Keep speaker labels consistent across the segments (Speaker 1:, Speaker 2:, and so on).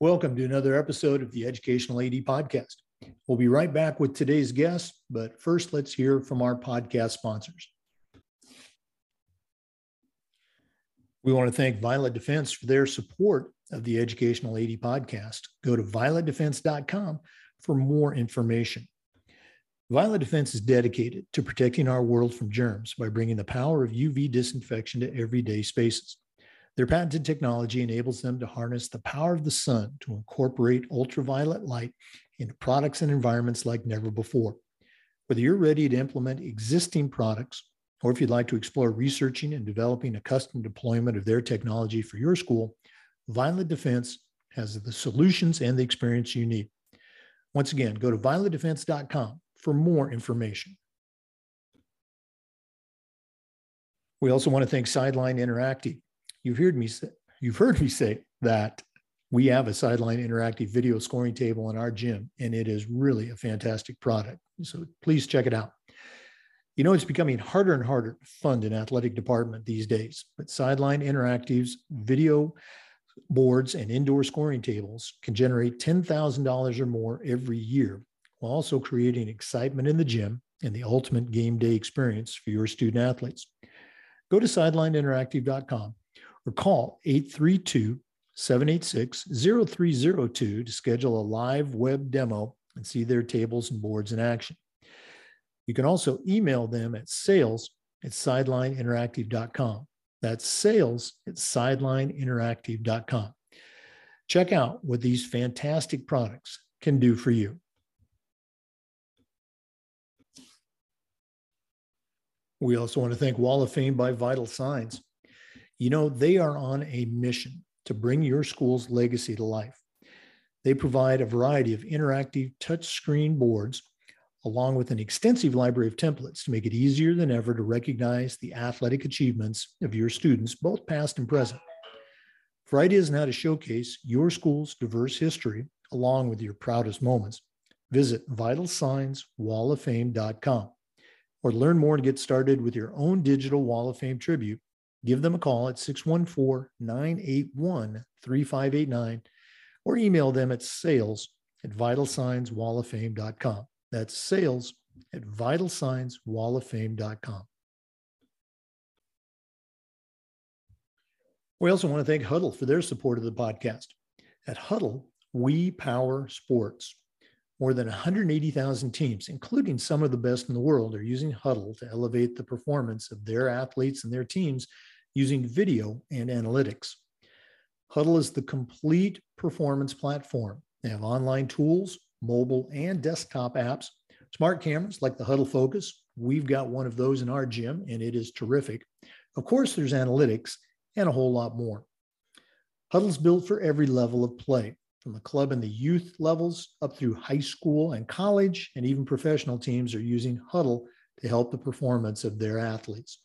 Speaker 1: Welcome to another episode of the Educational AD Podcast. We'll be right back with today's guest, but first let's hear from our podcast sponsors. We want to thank Violet Defense for their support of the Educational AD Podcast. Go to violetdefense.com for more information. Violet Defense is dedicated to protecting our world from germs by bringing the power of UV disinfection to everyday spaces. Their patented technology enables them to harness the power of the sun to incorporate ultraviolet light into products and environments like never before. Whether you're ready to implement existing products or if you'd like to explore researching and developing a custom deployment of their technology for your school, Violet Defense has the solutions and the experience you need. Once again, go to violetdefense.com for more information. We also want to thank Sideline Interactive you've heard me say, you've heard me say that we have a sideline interactive video scoring table in our gym, and it is really a fantastic product. So please check it out. You know, it's becoming harder and harder to fund an athletic department these days, but Sideline Interactive's video boards and indoor scoring tables can generate $10,000 or more every year, while also creating excitement in the gym and the ultimate game day experience for your student athletes. Go to sidelineinteractive.com or call 832 786 0302 to schedule a live web demo and see their tables and boards in action. You can also email them at sales at sidelineinteractive.com. That's sales at sidelineinteractive.com. Check out what these fantastic products can do for you. We also want to thank Wall of Fame by Vital Signs. You know, they are on a mission to bring your school's legacy to life. They provide a variety of interactive touchscreen boards along with an extensive library of templates to make it easier than ever to recognize the athletic achievements of your students, both past and present. For ideas on how to showcase your school's diverse history along with your proudest moments, visit vitalsignswalloffame.com or learn more and get started with your own digital Wall of Fame tribute give them a call at 614 981 3589 or email them at sales at vitalsignswalloffame.com. That's sales at vitalsignswalloffame.com. We also want to thank Hudl for their support of the podcast. At Hudl, we power sports. More than 180,000 teams, including some of the best in the world, are using Hudl to elevate the performance of their athletes and their teams using video and analytics. Hudl is the complete performance platform. They have online tools, mobile and desktop apps, smart cameras like the Hudl Focus. We've got one of those in our gym and it is terrific. Of course, there's analytics and a whole lot more. Hudl's built for every level of play, from the club and the youth levels up through high school and college, and even professional teams are using Hudl to help the performance of their athletes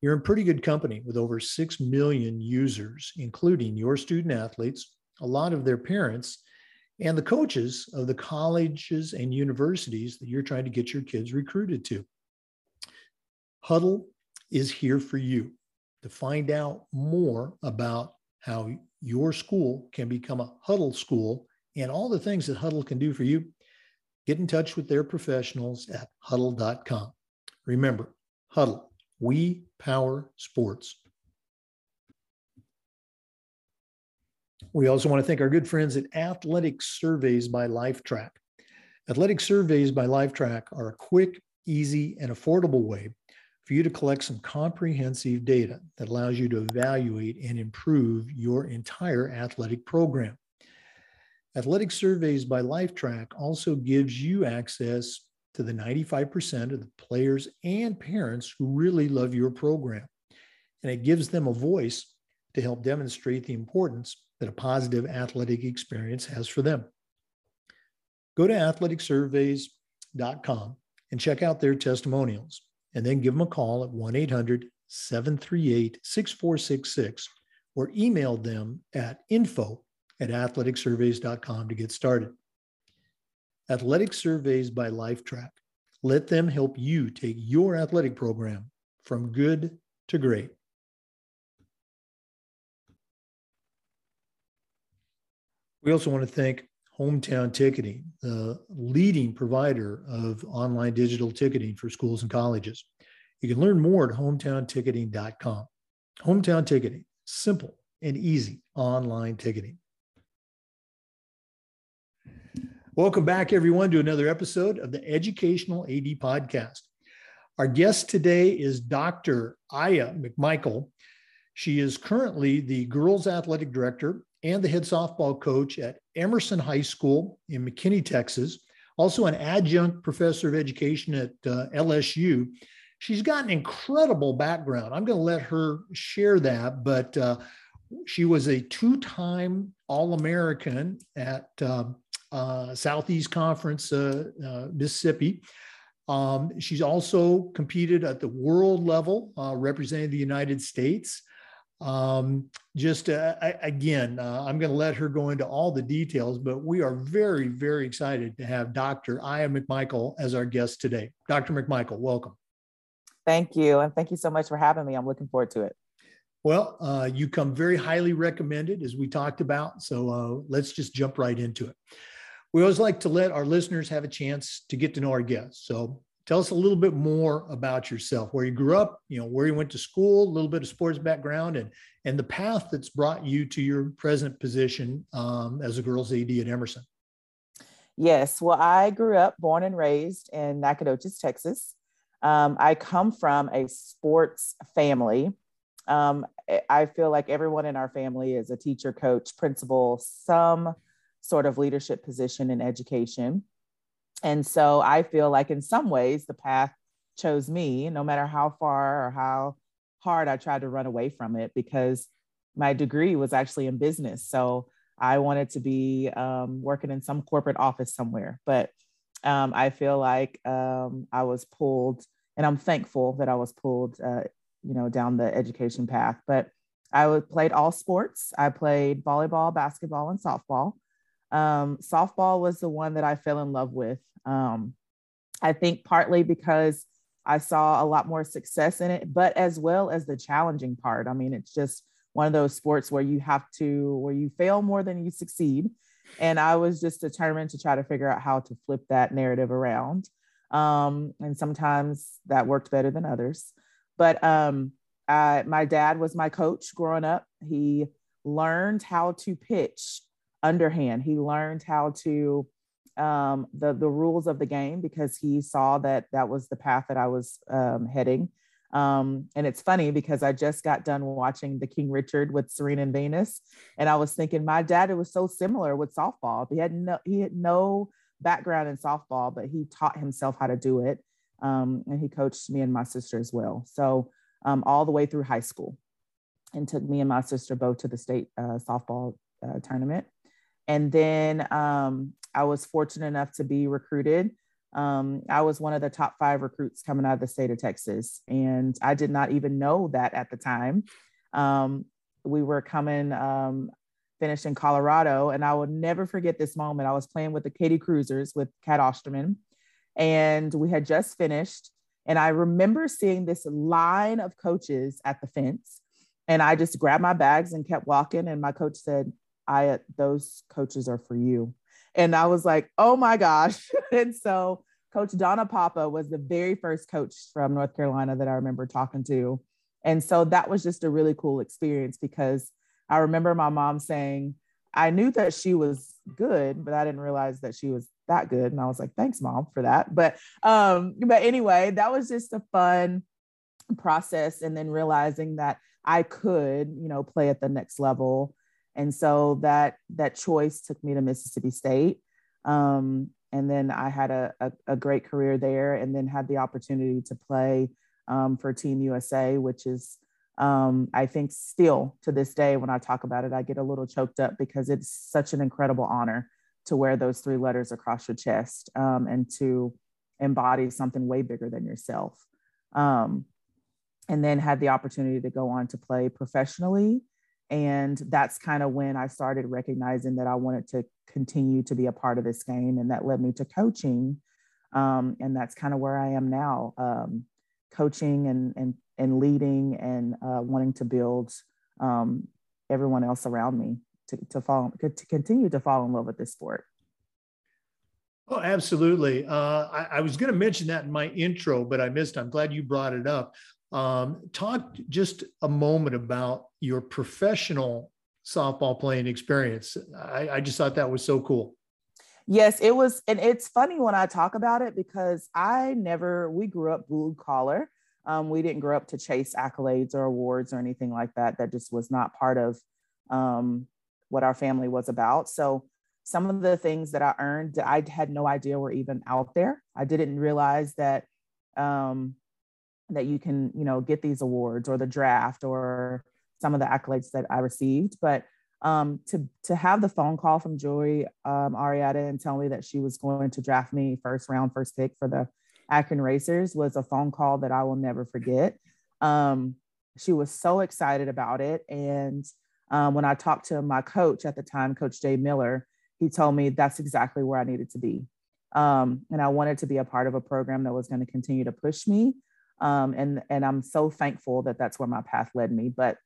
Speaker 1: you're in pretty good company with over 6 million users, including your student athletes, a lot of their parents, and the coaches of the colleges and universities that you're trying to get your kids recruited to. Hudl is here for you to find out more about how your school can become a Hudl school and all the things that Hudl can do for you. Get in touch with their professionals at hudl.com. Remember, Hudl we power sports. We also want to thank our good friends at Athletic Surveys by Lifetrack. Athletic Surveys by Lifetrack are a quick, easy, and affordable way for you to collect some comprehensive data that allows you to evaluate and improve your entire athletic program. Athletic Surveys by Lifetrack also gives you access to the 95% of the players and parents who really love your program. And it gives them a voice to help demonstrate the importance that a positive athletic experience has for them. Go to athleticsurveys.com and check out their testimonials, and then give them a call at 1 800 738 6466 or email them at info at athleticsurveys.com to get started. Athletic Surveys by Lifetrack. Let them help you take your athletic program from good to great. We also want to thank Hometown Ticketing, the leading provider of online digital ticketing for schools and colleges. You can learn more at hometownticketing.com. Hometown Ticketing, simple and easy online ticketing. Welcome back, everyone, to another episode of the Educational AD Podcast. Our guest today is Dr. Iyhia McMichael. She is currently the girls athletic director and the head softball coach at Emerson High School in McKinney, Texas. Also, an adjunct professor of education at uh, LSU. She's got an incredible background. I'm going to let her share that, but uh, she was a two time All American at uh, uh, Southeast Conference, uh, uh, Mississippi. Um, she's also competed at the world level, uh, representing the United States. Um, just uh, I, again, uh, I'm going to let her go into all the details, but we are very, very excited to have Dr. Iyhia McMichael as our guest today. Dr. McMichael, welcome.
Speaker 2: Thank you. And thank you so much for having me. I'm looking forward to it.
Speaker 1: Well, uh, you come very highly recommended, as we talked about. So uh, let's just jump right into it. We always like to let our listeners have a chance to get to know our guests. So tell us a little bit more about yourself, where you grew up, you know, where you went to school, a little bit of sports background, and and the path that's brought you to your present position um, as a girls AD at Emerson.
Speaker 2: Yes, well, I grew up, born and raised in Nacogdoches, Texas. Um, I come from a sports family. Um, I feel like everyone in our family is a teacher, coach, principal, some sort of leadership position in education. And so I feel like in some ways the path chose me, no matter how far or how hard I tried to run away from it, because my degree was actually in business. So I wanted to be um, working in some corporate office somewhere. But um, I feel like um, I was pulled, and I'm thankful that I was pulled, uh, you know, down the education path. But I played all sports. I played volleyball, basketball, and softball. Um, softball was the one that I fell in love with. Um, I think partly because I saw a lot more success in it, but as well as the challenging part. I mean, it's just one of those sports where you have to, where you fail more than you succeed. And I was just determined to try to figure out how to flip that narrative around. Um, and sometimes that worked better than others. But um, I, my dad was my coach growing up. He learned how to pitch underhand. He learned how to um, the the rules of the game because he saw that that was the path that I was um, heading. Um, and it's funny because I just got done watching the King Richard with Serena and Venus, and I was thinking my dad it was so similar with softball. He had no he had no background in softball, but he taught himself how to do it, um, and he coached me and my sister as well. So um, all the way through high school, and took me and my sister both to the state uh, softball uh, tournament. And then um, I was fortunate enough to be recruited. Um, I was one of the top five recruits coming out of the state of Texas. And I did not even know that at the time. Um, we were coming, um, finished in Colorado. And I will never forget this moment. I was playing with the Katy Cruisers with Cat Osterman. And we had just finished. And I remember seeing this line of coaches at the fence. And I just grabbed my bags and kept walking. And my coach said, I those coaches are for you. And I was like, oh my gosh. and so Coach Donna Papa was the very first coach from North Carolina that I remember talking to. And so that was just a really cool experience because I remember my mom saying, I knew that she was good, but I didn't realize that she was that good. And I was like, thanks, mom, for that. But um, but anyway, that was just a fun process. And then realizing that I could, you know, play at the next level and so that that choice took me to mississippi state. Um, and then i had a, a, a, great career there and then had the opportunity to play um, for team usa which is um, i think still to this day when i talk about it i get a little choked up because it's such an incredible honor to wear those three letters across your chest um, and to embody something way bigger than yourself. Um, and then had the opportunity to go on to play professionally and that's kind of when I started recognizing that I wanted to continue to be a part of this game. And that led me to coaching. Um, and that's kind of where I am now, um, coaching and, and, and leading and uh, wanting to build um, everyone else around me to, to fall to continue to fall in love with this sport.
Speaker 1: Oh, absolutely. Uh, I, I, was going to mention that in my intro, but I missed. I'm glad you brought it up. Um, talk just a moment about your professional softball playing experience. I, I just thought that was so cool.
Speaker 2: Yes, it was. And it's funny when I talk about it because I never, we grew up blue collar. Um, we didn't grow up to chase accolades or awards or anything like that. That just was not part of um, what our family was about. So some of the things that I earned, I had no idea were even out there. I didn't realize that um, that you can, you know, get these awards or the draft or some of the accolades that I received. But um, to to have the phone call from Joy um, Arrietta and tell me that she was going to draft me first round, first pick for the Akron Racers was a phone call that I will never forget. Um, she was so excited about it, and um, when I talked to my coach at the time, Coach Jay Miller, he told me that's exactly where I needed to be. Um, and I wanted to be a part of a program that was going to continue to push me. Um, and, and I'm so thankful that that's where my path led me. But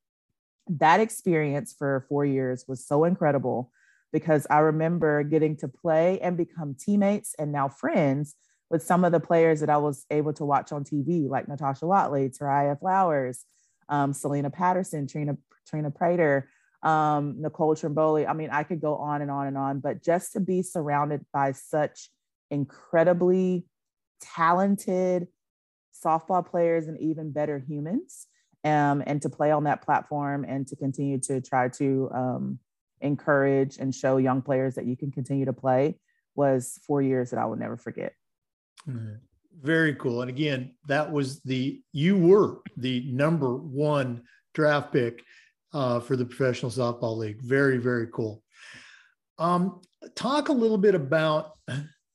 Speaker 2: that experience for four years was so incredible because I remember getting to play and become teammates and now friends with some of the players that I was able to watch on TV, like Natasha Watley, Tairia Flowers, um, Selena Patterson, Trina, Trina Prater, um, Nicole Trimboli. I mean, I could go on and on and on, but just to be surrounded by such incredibly talented softball players and even better humans, um, and to play on that platform and to continue to try to um, encourage and show young players that you can continue to play was four years that I will never forget.
Speaker 1: Mm-hmm. Very cool. And again, that was the, you were the number one draft pick uh, for the Professional Softball League. Very, very cool. Um, talk a little bit about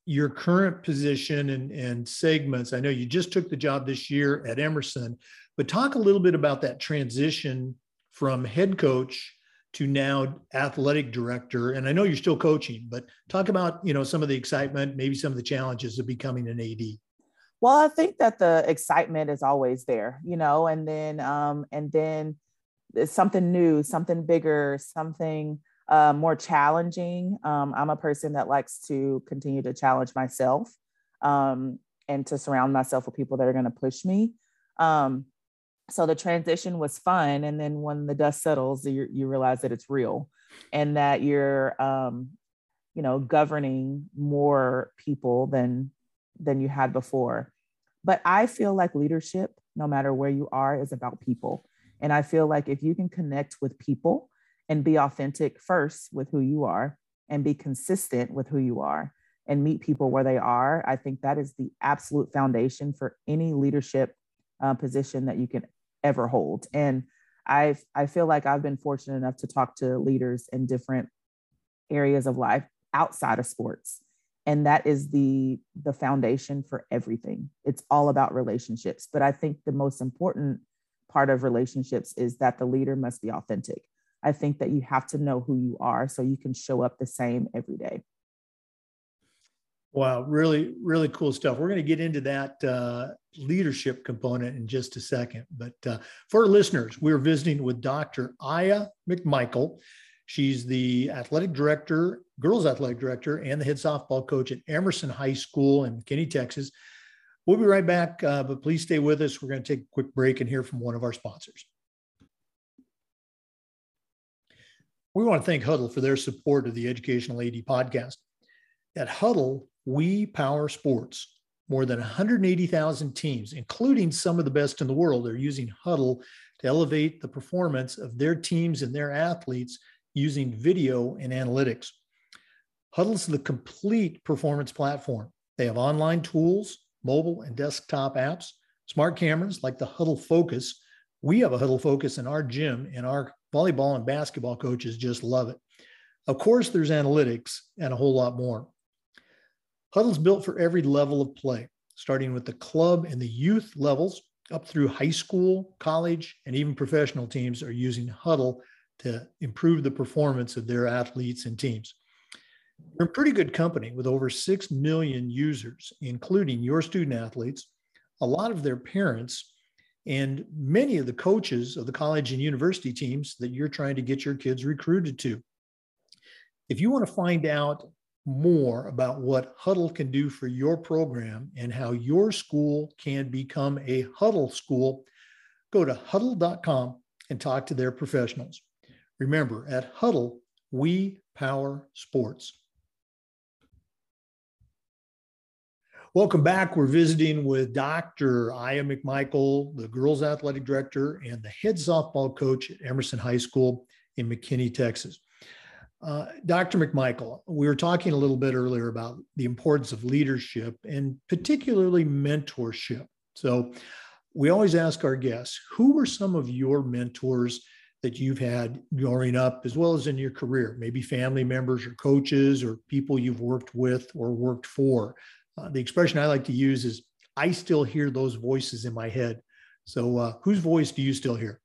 Speaker 1: your current position and, and segments. I know you just took the job this year at Emerson, but talk a little bit about that transition from head coach to now athletic director. And I know you're still coaching, but talk about you know some of the excitement, maybe some of the challenges of becoming an AD.
Speaker 2: Well, I think that the excitement is always there, you know, and then um, and then something new, something bigger, something uh, more challenging. Um, I'm a person that likes to continue to challenge myself um, and to surround myself with people that are going to push me. Um, so the transition was fun, and then when the dust settles, you, you realize that it's real, and that you're, um, you know, governing more people than than you had before. But I feel like leadership, no matter where you are, is about people. And I feel like if you can connect with people and be authentic first with who you are and be consistent with who you are and meet people where they are, I think that is the absolute foundation for any leadership uh, position that you can ever hold. And I I feel like I've been fortunate enough to talk to leaders in different areas of life outside of sports and that is the the foundation for everything it's all about relationships but i think the most important part of relationships is that the leader must be authentic. I think that you have to know who you are so you can show up the same every day.
Speaker 1: Wow, really, really cool stuff. We're going to get into that uh, leadership component in just a second. But uh, for listeners, we're visiting with Dr. Iyhia McMichael. She's the athletic director, girls athletic director, and the head softball coach at Emerson High School in McKinney, Texas. We'll be right back, uh, but please stay with us. We're going to take a quick break and hear from one of our sponsors. We want to thank Hudl for their support of the Educational AD podcast. At Hudl, we power sports. More than 180,000 teams, including some of the best in the world, are using Hudl to elevate the performance of their teams and their athletes using video and analytics. Hudl's the complete performance platform. They have online tools, mobile and desktop apps, smart cameras like the Hudl Focus. We have a Hudl Focus in our gym, and our volleyball and basketball coaches just love it. Of course, there's analytics and a whole lot more. Hudl's built for every level of play, starting with the club and the youth levels up through high school, college, and even professional teams are using Hudl to improve the performance of their athletes and teams. You're in pretty good company with over 6 million users, including your student athletes, a lot of their parents, and many of the coaches of the college and university teams that you're trying to get your kids recruited to. If you want to find out more about what Hudl can do for your program and how your school can become a Hudl school, go to hudl.com and talk to their professionals. Remember, at Hudl, we power sports. Welcome back. We're visiting with Dr. Iyhia McMichael, the girls athletic director and the head softball coach at Emerson High School in McKinney, Texas. Uh, Dr. McMichael, we were talking a little bit earlier about the importance of leadership and particularly mentorship. So, we always ask our guests who were some of your mentors that you've had growing up as well as in your career maybe family members or coaches or people you've worked with or worked for uh, the expression i like to use is i still hear those voices in my head. So uh, whose voice do you still hear?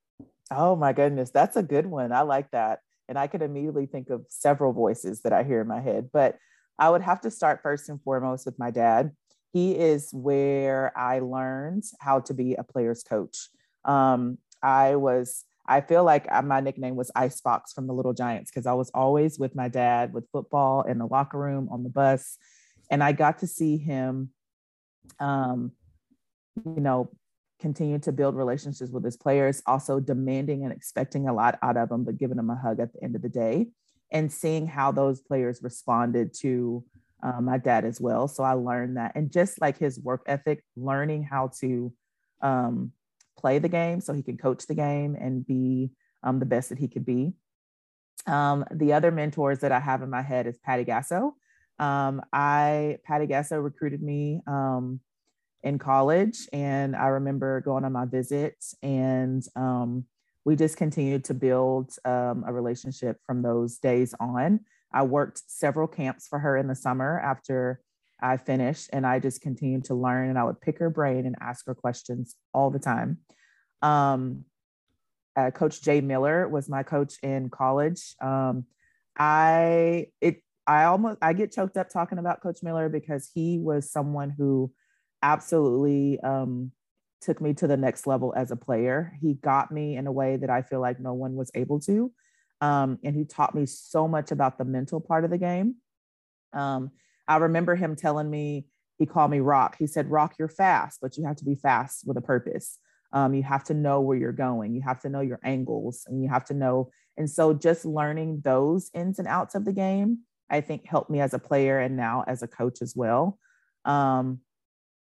Speaker 2: Oh my goodness that's a good one. I like that. And i could immediately think of several voices that i hear in my head but i would have to start first and foremost with my dad. He is where I learned how to be a player's coach. Um, I was, I feel like my nickname was Icebox from the Little Giants because I was always with my dad with football in the locker room, on the bus. And I got to see him, um, you know, continue to build relationships with his players, also demanding and expecting a lot out of them, but giving them a hug at the end of the day and seeing how those players responded to um, my dad as well. So I learned that. And just like his work ethic, learning how to um, play the game so he can coach the game and be um, the best that he could be. Um, the other mentors that I have in my head is Patty Gasso. Um, I Patty Gasso recruited me um, in college, and I remember going on my visits, and um, we just continued to build a relationship from those days on. I worked several camps for her in the summer after I finished, and I just continued to learn. And I would pick her brain and ask her questions all the time. Um, uh, coach Jay Miller was my coach in college. Um, I it I almost I get choked up talking about Coach Miller because he was someone who absolutely um, took me to the next level as a player. He got me in a way that I feel like no one was able to. Um, and he taught me so much about the mental part of the game. Um, I remember him telling me, he called me Rock. He said, Rock, you're fast, but you have to be fast with a purpose. Um, you have to know where you're going. You have to know your angles and you have to know. And so just learning those ins and outs of the game, I think helped me as a player and now as a coach as well. Um,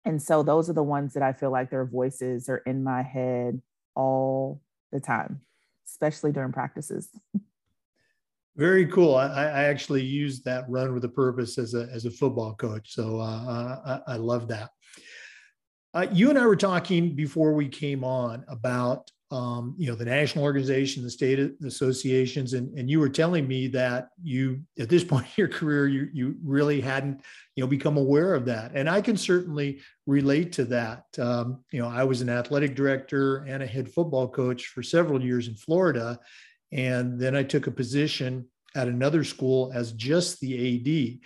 Speaker 2: and so those are the ones that I feel like their voices are in my head all the time especially during practices.
Speaker 1: Very cool. I, I, actually used that run with a purpose as a, as a football coach. So uh, I, I, love that. Uh, you and I were talking before we came on about um, you know the national organization, the state associations, and, and you were telling me that you at this point in your career you you really hadn't you know become aware of that, and I can certainly relate to that. Um, you know, I was an athletic director and a head football coach for several years in Florida, and then I took a position at another school as just the AD.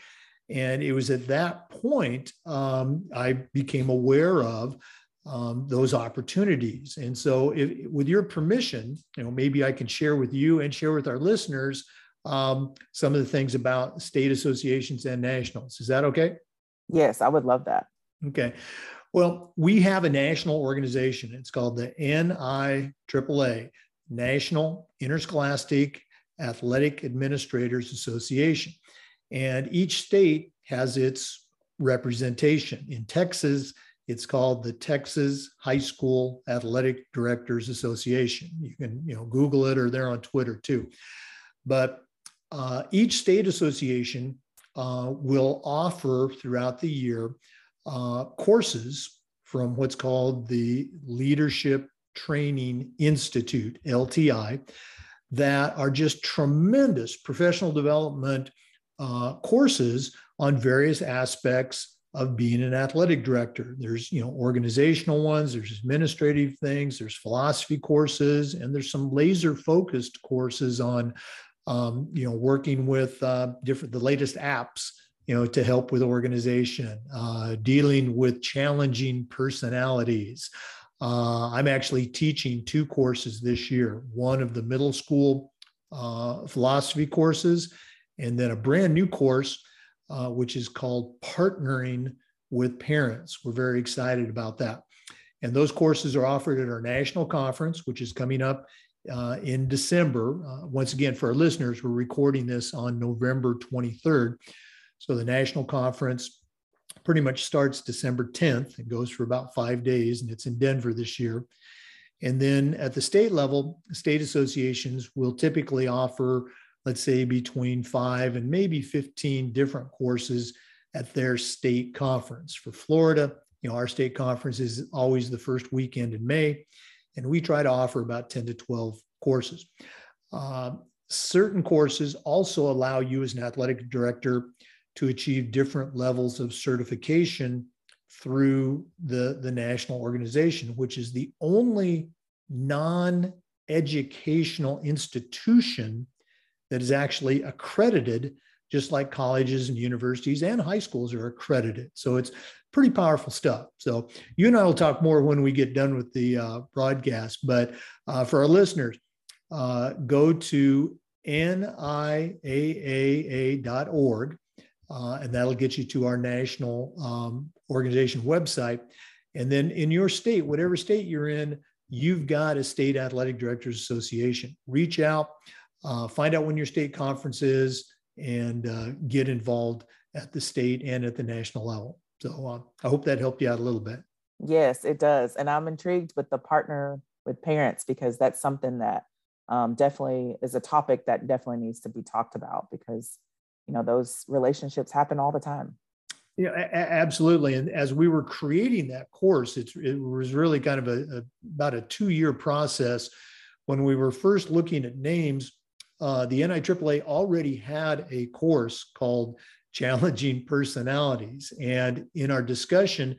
Speaker 1: And it was at that point um, I became aware of um, those opportunities. And so, if, with your permission, you know, maybe I can share with you and share with our listeners um, some of the things about state associations and nationals. Is that okay?
Speaker 2: Yes, I would love that.
Speaker 1: Okay. Well, we have a national organization. It's called the NIAAA, National Interscholastic Athletic Administrators Association. And each state has its representation. In Texas, it's called the Texas High School Athletic Directors Association. You can, you know, Google it or they're on Twitter too. But uh, each state association uh, will offer throughout the year uh, courses from what's called the Leadership Training Institute, LTI, that are just tremendous professional development uh, courses on various aspects of being an athletic director. There's, you know, organizational ones, there's administrative things, there's philosophy courses, and there's some laser focused courses on, um, you know, working with uh, different, the latest apps, you know, to help with organization, uh, dealing with challenging personalities. Uh, I'm actually teaching two courses this year, one of the middle school uh, philosophy courses and then a brand new course, uh, which is called Partnering with Parents. We're very excited about that. And those courses are offered at our national conference, which is coming up uh, in December. Uh, once again, for our listeners, we're recording this on November 23rd. So the national conference pretty much starts December 10th and goes for about five days, and it's in Denver this year. And then at the state level, state associations will typically offer, let's say, between five and maybe 15 different courses at their state conference. For Florida, you know, our state conference is always the first weekend in May, and we try to offer about 10 to 12 courses. Uh, certain courses also allow you as an athletic director to achieve different levels of certification through the, the national organization, which is the only non educational institution that is actually accredited, just like colleges and universities and high schools are accredited. So it's pretty powerful stuff. So you and I will talk more when we get done with the uh, broadcast. But uh, for our listeners, uh, go to niaaa.org uh, and that'll get you to our national um, organization website. And then in your state, whatever state you're in, you've got a state athletic directors association. Reach out, uh, find out when your state conference is, and uh, get involved at the state and at the national level. So uh, I hope that helped you out a little bit.
Speaker 2: Yes, it does. And I'm intrigued with the partner with parents because that's something that um, definitely is a topic that definitely needs to be talked about because you know those relationships happen all the time
Speaker 1: yeah absolutely and as we were creating that course it was really kind of a, a about a two year process when we were first looking at names uh, the niaaa already had a course called challenging personalities. And in our discussion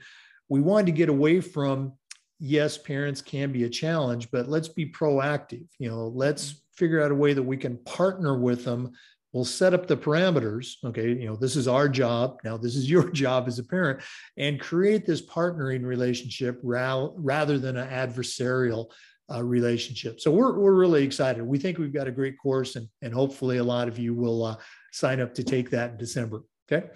Speaker 1: we wanted to get away from yes parents can be a challenge but let's be proactive. You know let's figure out a way that we can partner with them. We'll set up the parameters okay? You know this is our job. Now this is your job as a parent. And create this partnering relationship ra- rather than an adversarial uh, relationship so we're, we're really excited we think we've got a great course and, and hopefully a lot of you will uh, sign up to take that in december okay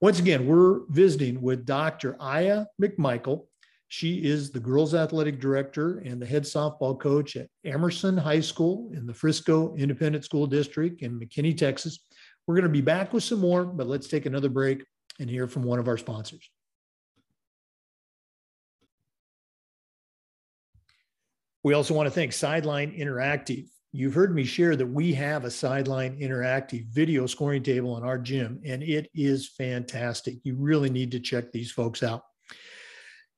Speaker 1: once again we're visiting with dr iyhia mcmichael she is the girls athletic director and the head softball coach at Emerson High School in the Frisco Independent School District in McKinney, Texas. We're going to be back with some more, but let's take another break and hear from one of our sponsors. We also want to thank Sideline Interactive. You've heard me share that we have a Sideline Interactive video scoring table in our gym, and it is fantastic. You really need to check these folks out.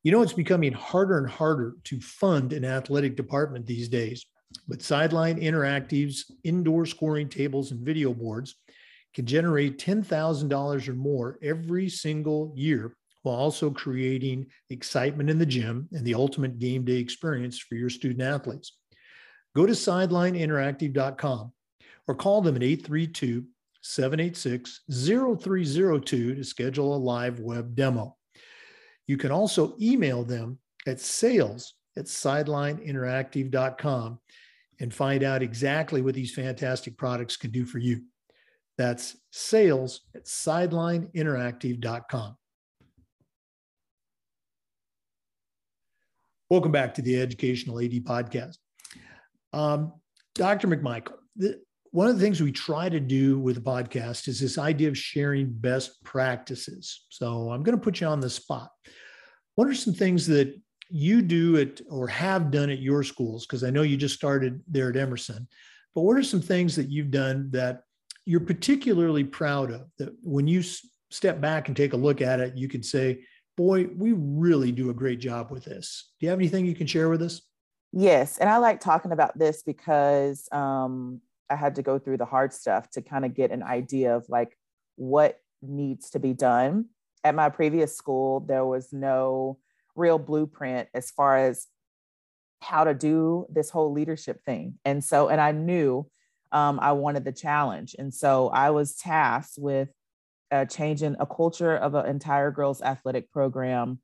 Speaker 1: You know, it's becoming harder and harder to fund an athletic department these days, but Sideline Interactive's indoor scoring tables and video boards can generate $10,000 or more every single year while also creating excitement in the gym and the ultimate game day experience for your student athletes. Go to sidelineinteractive.com or call them at 832 786 0302 to schedule a live web demo. You can also email them at sales at sidelineinteractive.com and find out exactly what these fantastic products can do for you. That's sales at sidelineinteractive.com. Welcome back to the Educational AD Podcast. Um, Dr. McMichael, the, one of the things we try to do with the podcast is this idea of sharing best practices. So I'm going to put you on the spot. What are some things that you do at or have done at your schools? Because I know you just started there at Emerson, but what are some things that you've done that you're particularly proud of that when you step back and take a look at it, you can say, boy, we really do a great job with this. Do you have anything you can share with us?
Speaker 2: Yes. And I like talking about this because um, I had to go through the hard stuff to kind of get an idea of like what needs to be done at my previous school, there was no real blueprint as far as how to do this whole leadership thing. And so, and I knew um, I wanted the challenge. And so I was tasked with uh, changing a culture of an entire girls athletic program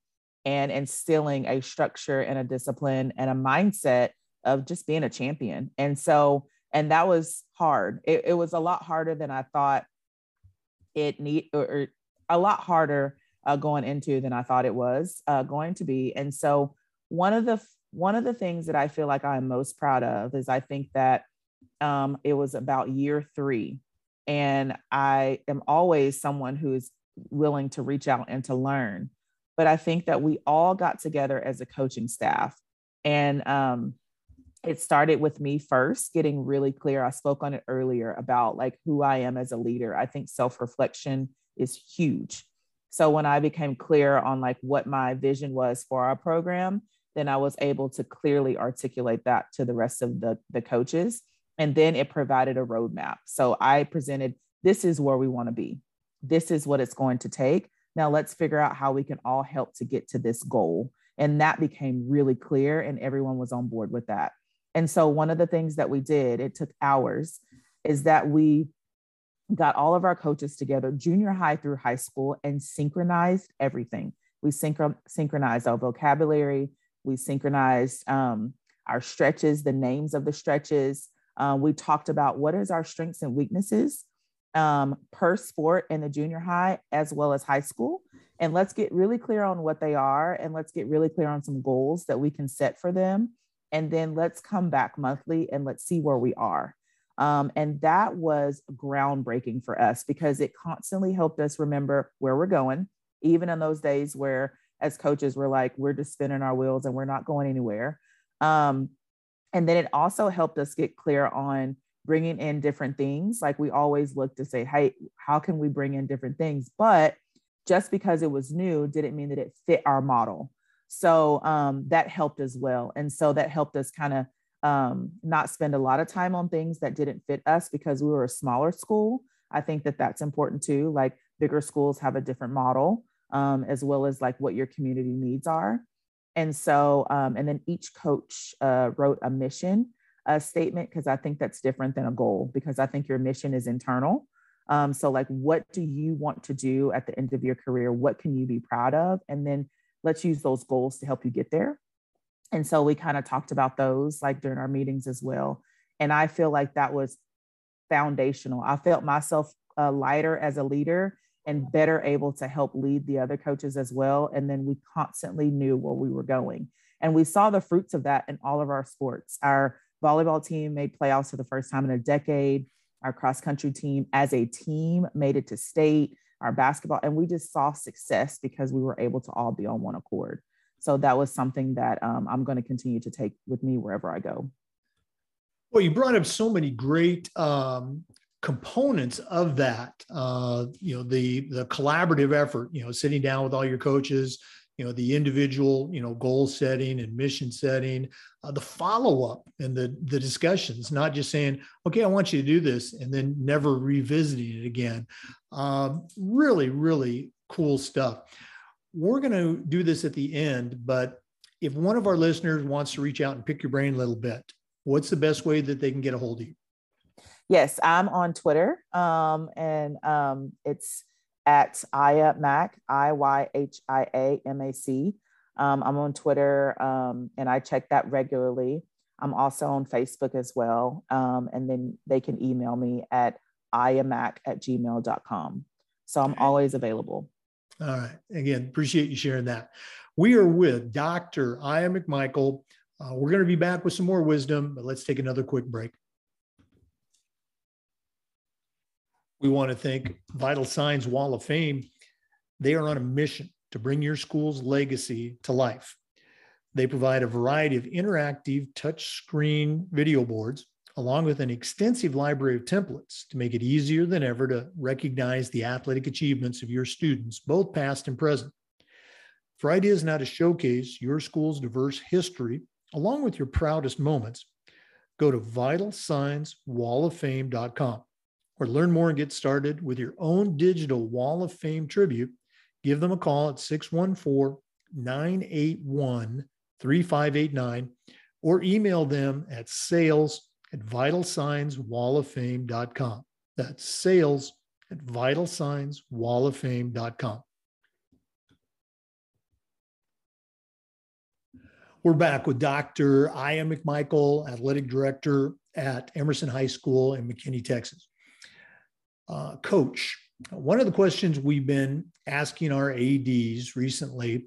Speaker 2: and instilling a structure and a discipline and a mindset of just being a champion. And so And that was hard. It, it was a lot harder than I thought it need or, or a lot harder uh, going into than I thought it was uh, going to be. And so one of the one of the things that I feel like I'm most proud of is I think that um, it was about year three, and I am always someone who is willing to reach out and to learn. But I think that we all got together as a coaching staff, and um, it started with me first getting really clear. I spoke on it earlier about like who I am as a leader. I think self reflection is huge. So when I became clear on like what my vision was for our program, then I was able to clearly articulate that to the rest of the, the coaches. And then it provided a roadmap. So I presented this is where we want to be. This is what it's going to take. Now let's figure out how we can all help to get to this goal. And that became really clear, and everyone was on board with that. And so, one of the things that we did, it took hours, is that we got all of our coaches together, junior high through high school, and synchronized everything. We synchro- synchronized our vocabulary, we synchronized um, our stretches, the names of the stretches. Uh, we talked about what is our strengths and weaknesses um, per sport in the junior high as well as high school. And let's get really clear on what they are and let's get really clear on some goals that we can set for them. And then let's come back monthly and let's see where we are. Um, and that was groundbreaking for us because it constantly helped us remember where we're going, even in those days where, as coaches, we're like, we're just spinning our wheels and we're not going anywhere. Um, and then it also helped us get clear on bringing in different things. Like we always look to say, hey, how can we bring in different things? But just because it was new didn't mean that it fit our model. So um, that helped as well. And so that helped us kind of um, not spend a lot of time on things that didn't fit us because we were a smaller school. I think that that's important too. Like bigger schools have a different model, um, as well as like what your community needs are. And so, um, and then each coach uh, wrote a mission a statement because I think that's different than a goal because I think your mission is internal. Um, so, like, what do you want to do at the end of your career? What can you be proud of? And then let's use those goals to help you get there. And so we kind of talked about those like during our meetings as well. And I feel like that was foundational. I felt myself uh, lighter as a leader and better able to help lead the other coaches as well. And then we constantly knew where we were going. And we saw the fruits of that in all of our sports. Our volleyball team made playoffs for the first time in a decade. Our cross country team, as a team, made it to state. Our basketball, and we just saw success because we were able to all be on one accord. So that was something that um, I'm going to continue to take with me wherever I go.
Speaker 1: Well, you brought up so many great um, components of that. Uh, you know, the the collaborative effort. You know, sitting down with all your coaches. You know, the individual. You know, goal setting and mission setting. Uh, the follow up and the the discussions. Not just saying, "Okay, I want you to do this," and then never revisiting it again. Um, really, really cool stuff we're going to do this at the end, but if one of our listeners wants to reach out and pick your brain a little bit, what's the best way that they can get a hold of you?
Speaker 2: Yes, I'm on Twitter, um, and um, it's at Iya Mac, I Y H I A M A C. Um, I'm on Twitter, um, and I check that regularly. I'm also on Facebook as well, um, and then they can email me at iyhiamac at gmail.com. So I'm always available.
Speaker 1: All right. Again, appreciate you sharing that. We are with Dr. Iyhia McMichael. Uh, we're going to be back with some more wisdom, but let's take another quick break. We want to thank Vital Signs Wall of Fame. They are on a mission to bring your school's legacy to life. They provide a variety of interactive touchscreen video boards along with an extensive library of templates to make it easier than ever to recognize the athletic achievements of your students, both past and present. For ideas on how to showcase your school's diverse history, along with your proudest moments, go to vitalsignswalloffame.com or learn more and get started with your own digital Wall of Fame tribute. Give them a call at 614 981 3589 or email them at sales at vitalsignswalloffame.com. That's sales at vitalsignswalloffame.com. We're back with Dr. Iyhia McMichael, Athletic Director at Emerson High School in McKinney, Texas. Uh, coach, one of the questions we've been asking our ADs recently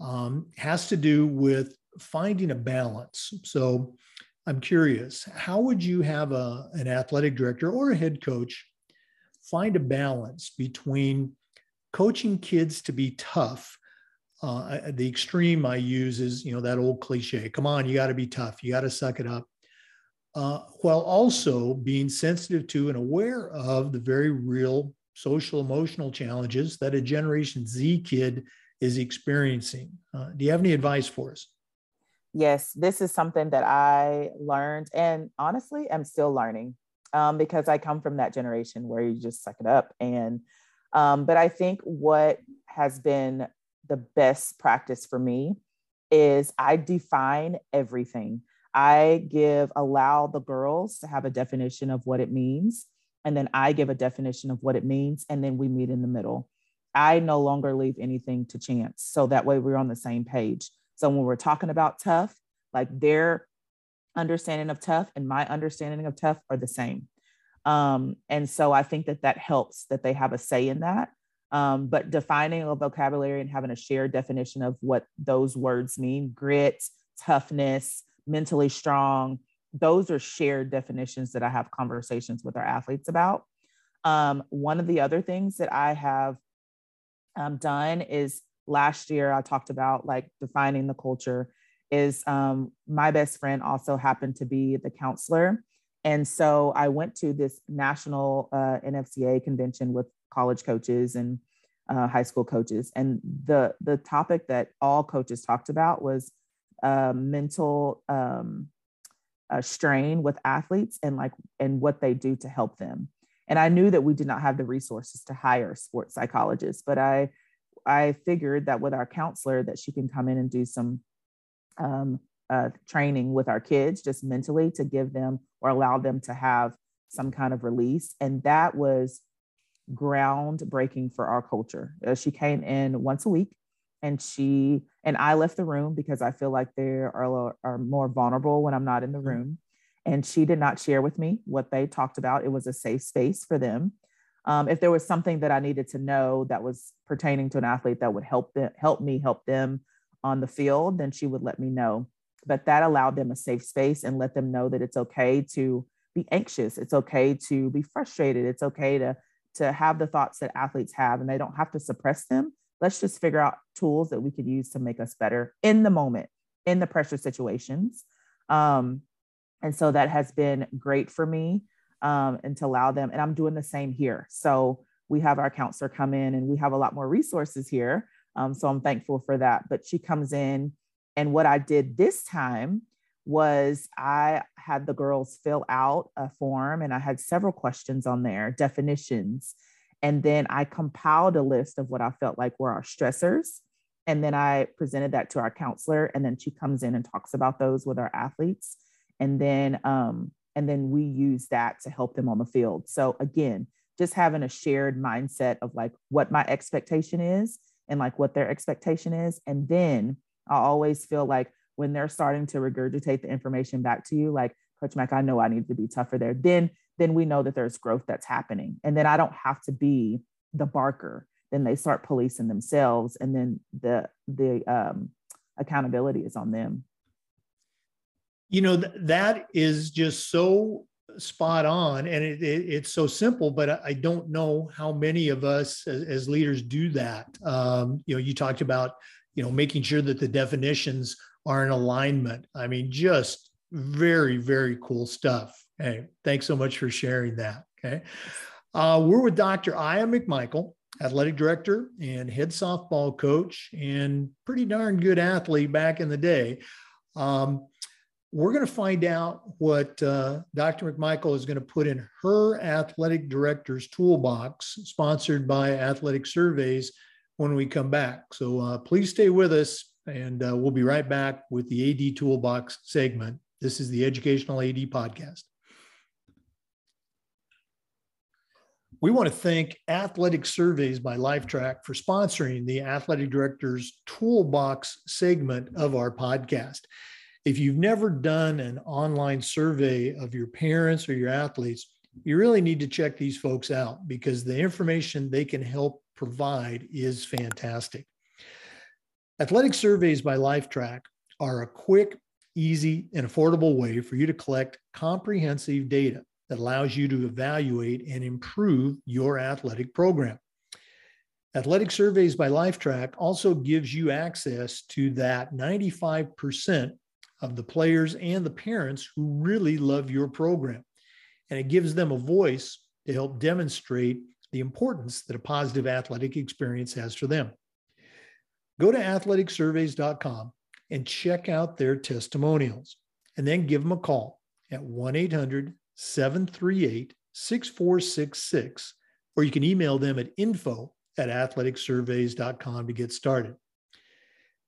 Speaker 1: um, has to do with finding a balance. So I'm curious, how would you have a, an athletic director or a head coach find a balance between coaching kids to be tough? Uh, the extreme I use is, you know, that old cliche come on, you got to be tough, you got to suck it up. Uh, while also being sensitive to and aware of the very real social emotional challenges that a Generation Z kid is experiencing. Uh, do you have any advice for us?
Speaker 2: Yes, this is something that I learned, and honestly, I'm still learning um, because I come from that generation where you just suck it up. And um, but I think what has been the best practice for me is I define everything. I give allow the girls to have a definition of what it means and then I give a definition of what it means, and then we meet in the middle. I no longer leave anything to chance. So that way we're on the same page. So when we're talking about tough, like their understanding of tough and my understanding of tough are the same. Um, and so I think that that helps that they have a say in that. Um, but defining a vocabulary and having a shared definition of what those words mean grit, toughness, mentally strong, those are shared definitions that I have conversations with our athletes about. Um, one of the other things that I have um, done is last year I talked about like defining the culture. Is um, my best friend also happened to be the counselor, and so I went to this national uh, NFCA convention with college coaches and uh, high school coaches, and the the topic that all coaches talked about was uh, mental um, uh, strain with athletes and like and what they do to help them. And i knew that we did not have the resources to hire sports psychologists but i i figured that with our counselor that she can come in and do some um, uh, training with our kids just mentally to give them or allow them to have some kind of release. And that was groundbreaking for our culture. Uh, she came in once a week and she and I left the room because I feel like they are, are more vulnerable when I'm not in the mm-hmm. room. And she did not share with me what they talked about. It was a safe space for them. Um, if there was something that I needed to know that was pertaining to an athlete that would help them, help me help them on the field, then she would let me know. But that allowed them a safe space and let them know that it's okay to be anxious. It's okay to be frustrated. It's okay to to have the thoughts that athletes have, and they don't have to suppress them let's just figure out tools that we could use to make us better in the moment in the pressure situations. Um, and so that has been great for me um, and to allow them and i'm doing the same here. So we have our counselor come in and we have a lot more resources here. Um, so i'm thankful for that. But she comes in and what i did this time was i had the girls fill out a form and i had several questions on there definitions and then I compiled a list of what I felt like were our stressors. And then I presented that to our counselor. And then she comes in and talks about those with our athletes. And then, um, and then we use that to help them on the field. So again, just having a shared mindset of like what my expectation is and like what their expectation is. And then I always feel like when they're starting to regurgitate the information back to you, like, Coach Mack, I know I need to be tougher there. Then then we know that there's growth that's happening. And then I don't have to be the barker. Then they start policing themselves, and then the the um, accountability is on them.
Speaker 1: You know th- that is just so spot on, and it, it, it's so simple. But I don't know how many of us as, as leaders do that. Um, you know, you talked about you know making sure that the definitions are in alignment. I mean, just very very cool stuff. Hey, thanks so much for sharing that. Okay. Uh, we're with Dr. Iyhia McMichael, athletic director and head softball coach, and pretty darn good athlete back in the day. Um, we're going to find out what uh, Dr. McMichael is going to put in her athletic director's toolbox, sponsored by Athletic Surveys, when we come back. So uh, please stay with us, and uh, we'll be right back with the AD Toolbox segment. This is the Educational AD Podcast. We want to thank Athletic Surveys by Lifetrack for sponsoring the Athletic Director's Toolbox segment of our podcast. If you've never done an online survey of your parents or your athletes, you really need to check these folks out because the information they can help provide is fantastic. Athletic surveys by Lifetrack are a quick, easy, and affordable way for you to collect comprehensive data that allows you to evaluate and improve your athletic program. Athletic Surveys by Lifetrack also gives you access to that 95% of the players and the parents who really love your program. And it gives them a voice to help demonstrate the importance that a positive athletic experience has for them. Go to athleticsurveys.com and check out their testimonials, and then give them a call at 1 800 738 6466, or you can email them at info at athleticsurveys.com to get started.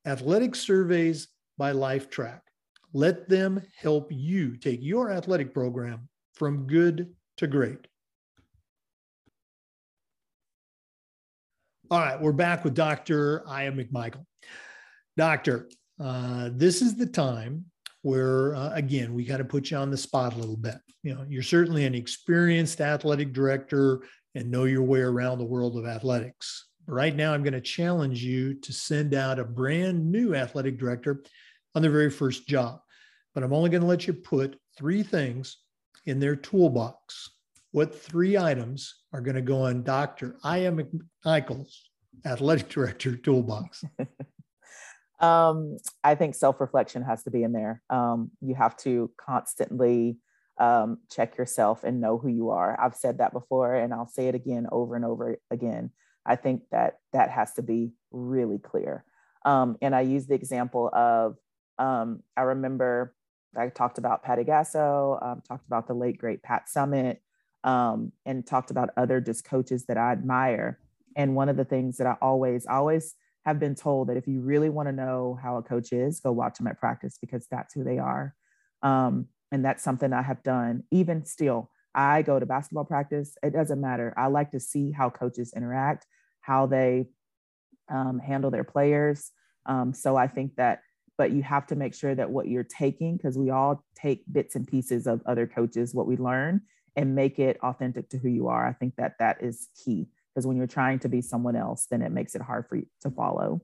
Speaker 1: Athletic Surveys by Lifetrack. Let them help you take your athletic program from good to great. All right, we're back with Dr. Iyhia McMichael. Doctor, uh, this is the time where, uh, again, we got to put you on the spot a little bit. You know, you're certainly an experienced athletic director and know your way around the world of athletics. Right now, I'm going to challenge you to send out a brand new athletic director on their very first job. But I'm only going to let you put three things in their toolbox. What three items are going to go in Dr. Iyhia McMichael's athletic director toolbox?
Speaker 2: um, I think self reflection has to be in there. Um, you have to constantly um, check yourself and know who you are. I've said that before, and I'll say it again over and over again. I think that that has to be really clear. Um, and I use the example of um, I remember I talked about Patty Gasso, um, talked about the late great Pat Summitt, um, and talked about other just coaches that I admire. And one of the things that I always, always have been told that if you really want to know how a coach is, go watch them at practice because that's who they are. Um, and that's something I have done. Even still, I go to basketball practice. It doesn't matter. I like to see how coaches interact, how they um, handle their players. Um, so I think that, but you have to make sure that what you're taking, because we all take bits and pieces of other coaches, what we learn, and make it authentic to who you are. I think that that is key because when you're trying to be someone else, then it makes it hard for you to follow.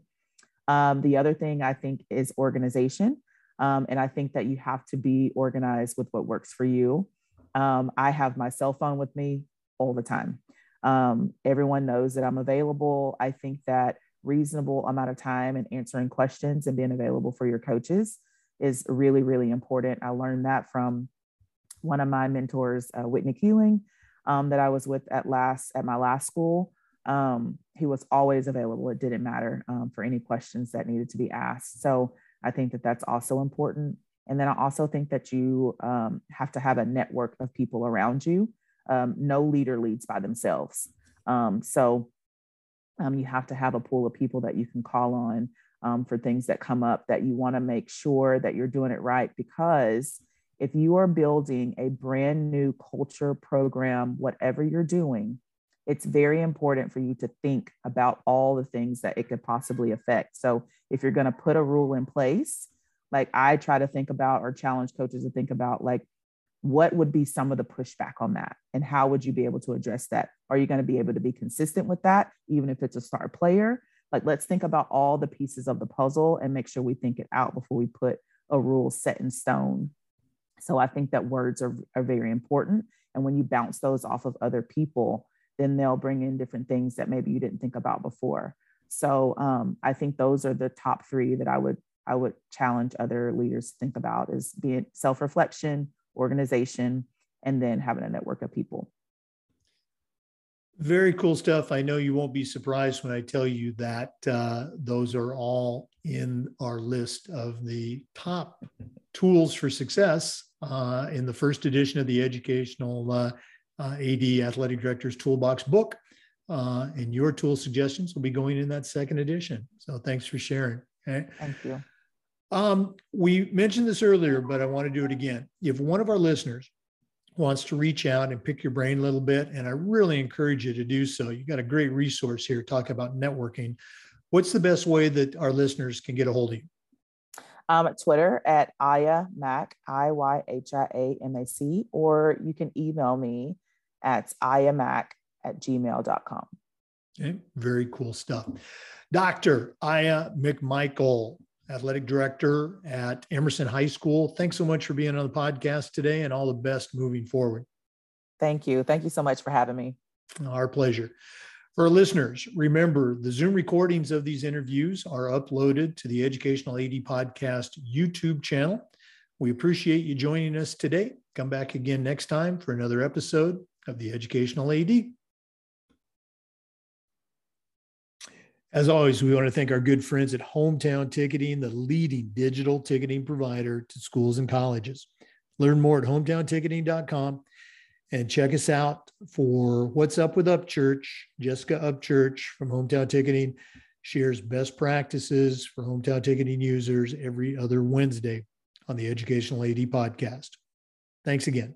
Speaker 2: Um, the other thing I think is organization. Um, and I think that you have to be organized with what works for you. Um, I have my cell phone with me all the time. Um, everyone knows that I'm available. I think that reasonable amount of time and answering questions and being available for your coaches is really, really important. I learned that from one of my mentors, uh, Whitney Keeling, um, that I was with at last at my last school. Um, he was always available. It didn't matter um, for any questions that needed to be asked. So I think that that's also important. And then I also think that you um, have to have a network of people around you. Um, no leader leads by themselves. Um, so you have to have a pool of people that you can call on for things that come up that you want to make sure that you're doing it right. Because if you are building a brand new culture program, whatever you're doing, it's very important for you to think about all the things that it could possibly affect. So if you're going to put a rule in place, like I try to think about or challenge coaches to think about like what would be some of the pushback on that and how would you be able to address that? Are you going to be able to be consistent with that even if it's a star player? Like let's think about all the pieces of the puzzle and make sure we think it out before we put a rule set in stone. So I think that words are, are very important. And when you bounce those off of other people, then they'll bring in different things that maybe you didn't think about before. So um, I think those are the top three that I would I would challenge other leaders to think about is being self-reflection, organization, and then having a network of people.
Speaker 1: Very cool stuff. I know you won't be surprised when I tell you that uh, those are all in our list of the top tools for success uh, in the first edition of the educational uh, uh, AD Athletic Directors Toolbox book. Uh, and your tool suggestions will be going in that second edition. So thanks for sharing.
Speaker 2: Okay. Thank you.
Speaker 1: Um, we mentioned this earlier, but I want to do it again. If one of our listeners wants to reach out and pick your brain a little bit, and I really encourage you to do so, you've got a great resource here talking about networking. What's the best way that our listeners can get a hold of you?
Speaker 2: Um, at Twitter at Iyhia Mac, I Y H I A M A C, or you can email me at iyhiamac at gmail.com.
Speaker 1: Okay, very cool stuff. Dr. Iyhia McMichael, athletic director at Emerson High School. Thanks so much for being on the podcast today and all the best moving forward.
Speaker 2: Thank you. Thank you so much for having me.
Speaker 1: Our pleasure. For our listeners, remember the Zoom recordings of these interviews are uploaded to the Educational AD Podcast YouTube channel. We appreciate you joining us today. Come back again next time for another episode of the Educational AD. As always, we want to thank our good friends at Hometown Ticketing, the leading digital ticketing provider to schools and colleges. Learn more at hometownticketing.com and check us out for What's Up with Upchurch. Jessica Upchurch from Hometown Ticketing shares best practices for hometown ticketing users every other Wednesday on the Educational AD podcast. Thanks again.